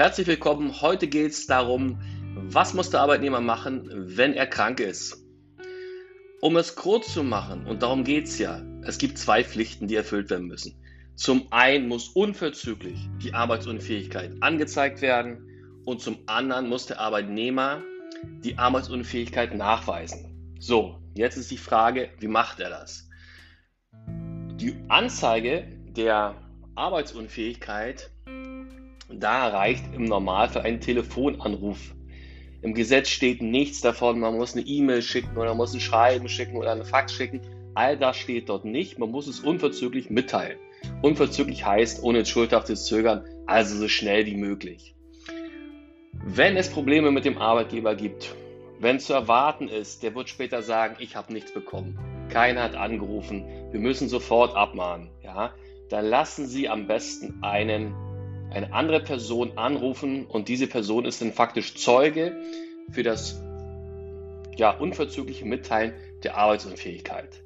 Herzlich willkommen. Heute geht es darum, was muss der Arbeitnehmer machen, wenn er krank ist. Um es kurz zu machen, und darum geht es ja, es gibt zwei Pflichten, die erfüllt werden müssen. Zum einen muss unverzüglich die Arbeitsunfähigkeit angezeigt werden und zum anderen muss der Arbeitnehmer die Arbeitsunfähigkeit nachweisen. So, jetzt ist die Frage, wie macht er das? Die Anzeige der Arbeitsunfähigkeit, da reicht im Normalfall ein Telefonanruf. Im Gesetz steht nichts davon, man muss eine E-Mail schicken oder man muss ein Schreiben schicken oder eine Fax schicken. All das steht dort nicht. Man muss es unverzüglich mitteilen. Unverzüglich heißt ohne schuldhaftes Zögern, also so schnell wie möglich. Wenn es Probleme mit dem Arbeitgeber gibt, wenn zu erwarten ist, der wird später sagen, ich habe nichts bekommen, keiner hat angerufen, wir müssen sofort abmahnen, ja, dann lassen Sie am besten einen, eine andere Person anrufen und diese Person ist dann faktisch Zeuge für das ja, unverzügliche Mitteilen der Arbeitsunfähigkeit.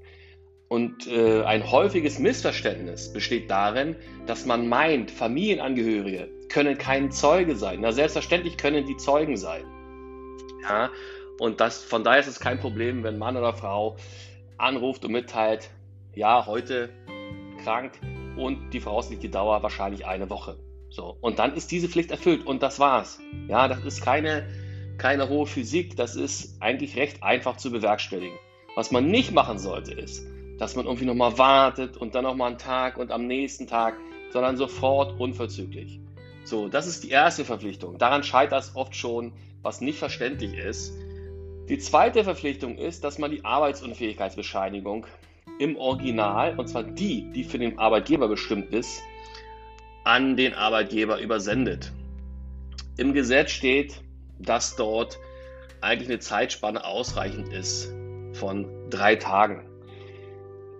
Und äh, ein häufiges Missverständnis besteht darin, dass man meint, Familienangehörige können kein Zeuge sein. Na, selbstverständlich können die Zeugen sein. Ja, und das, von daher ist es kein Problem, wenn Mann oder Frau anruft und mitteilt, ja, heute krank und die voraussichtliche Dauer wahrscheinlich eine Woche. So, und dann ist diese Pflicht erfüllt und das war's. Ja, das ist keine, keine hohe Physik, das ist eigentlich recht einfach zu bewerkstelligen. Was man nicht machen sollte, ist, dass man irgendwie nochmal wartet und dann nochmal einen Tag und am nächsten Tag, sondern sofort unverzüglich. So, das ist die erste Verpflichtung. Daran scheitert es oft schon, was nicht verständlich ist. Die zweite Verpflichtung ist, dass man die Arbeitsunfähigkeitsbescheinigung im Original, und zwar die, die für den Arbeitgeber bestimmt ist, an den Arbeitgeber übersendet. Im Gesetz steht, dass dort eigentlich eine Zeitspanne ausreichend ist von drei Tagen.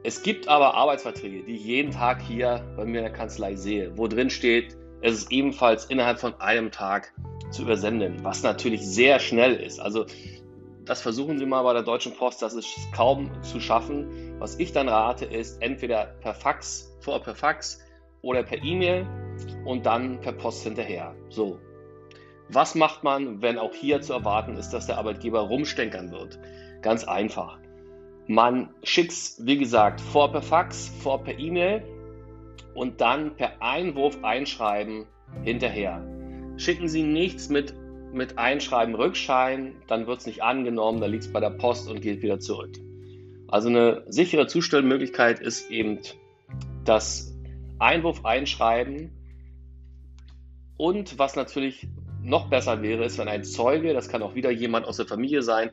Es gibt aber Arbeitsverträge, die ich jeden Tag hier bei mir in der Kanzlei sehe, wo drin steht, es ist ebenfalls innerhalb von einem Tag zu übersenden, was natürlich sehr schnell ist. Also das versuchen Sie mal bei der Deutschen Post, das ist kaum zu schaffen. Was ich dann rate, ist entweder per Fax, vor per Fax oder per E-Mail und dann per Post hinterher. So. Was macht man, wenn auch hier zu erwarten ist, dass der Arbeitgeber rumstenkern wird? Ganz einfach. Man schickt es, wie gesagt, vor per Fax, vor per E-Mail und dann per Einwurf einschreiben hinterher. Schicken Sie nichts mit, mit Einschreiben Rückschein, dann wird es nicht angenommen, dann liegt es bei der Post und geht wieder zurück. Also eine sichere Zustellmöglichkeit ist eben das Einwurf einschreiben und was natürlich noch besser wäre, ist, wenn ein Zeuge, das kann auch wieder jemand aus der Familie sein,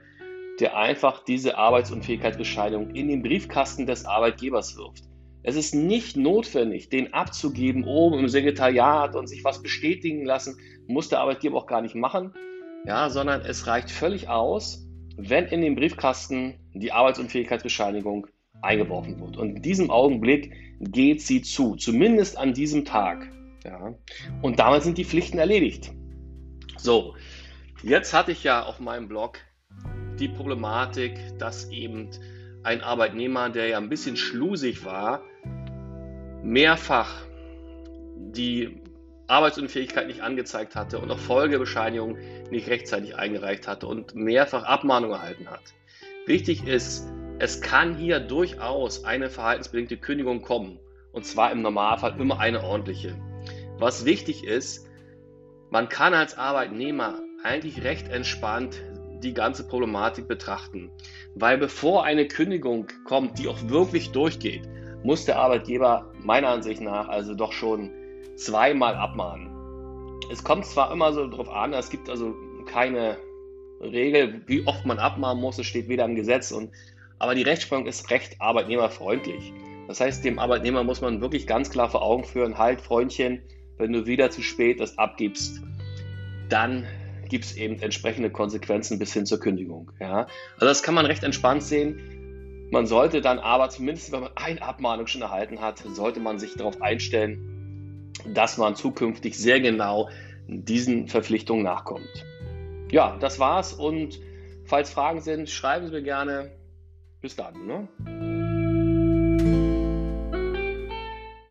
der einfach diese Arbeitsunfähigkeitsbescheinigung in den Briefkasten des Arbeitgebers wirft. Es ist nicht notwendig, den abzugeben oben im Sekretariat und sich was bestätigen lassen, muss der Arbeitgeber auch gar nicht machen, ja, sondern es reicht völlig aus, wenn in den Briefkasten die Arbeitsunfähigkeitsbescheinigung eingeworfen wird. Und in diesem Augenblick geht sie zu, zumindest an diesem Tag. Ja. Und damit sind die Pflichten erledigt. So, jetzt hatte ich ja auf meinem Blog die Problematik, dass eben ein Arbeitnehmer, der ja ein bisschen schlusig war, mehrfach die Arbeitsunfähigkeit nicht angezeigt hatte und auch Folgebescheinigungen nicht rechtzeitig eingereicht hatte und mehrfach Abmahnung erhalten hat. Wichtig ist, es kann hier durchaus eine verhaltensbedingte Kündigung kommen. Und zwar im Normalfall immer eine ordentliche. Was wichtig ist, man kann als Arbeitnehmer eigentlich recht entspannt die ganze Problematik betrachten. Weil bevor eine Kündigung kommt, die auch wirklich durchgeht, muss der Arbeitgeber meiner Ansicht nach also doch schon zweimal abmahnen. Es kommt zwar immer so darauf an, es gibt also keine Regel, wie oft man abmahnen muss, es steht weder im Gesetz und aber die Rechtsprechung ist recht arbeitnehmerfreundlich. Das heißt, dem Arbeitnehmer muss man wirklich ganz klar vor Augen führen, halt Freundchen, wenn du wieder zu spät das abgibst, dann gibt es eben entsprechende Konsequenzen bis hin zur Kündigung. Ja? Also das kann man recht entspannt sehen. Man sollte dann aber zumindest, wenn man eine Abmahnung schon erhalten hat, sollte man sich darauf einstellen, dass man zukünftig sehr genau diesen Verpflichtungen nachkommt. Ja, das war's und falls Fragen sind, schreiben Sie mir gerne. Bis dann. Ne?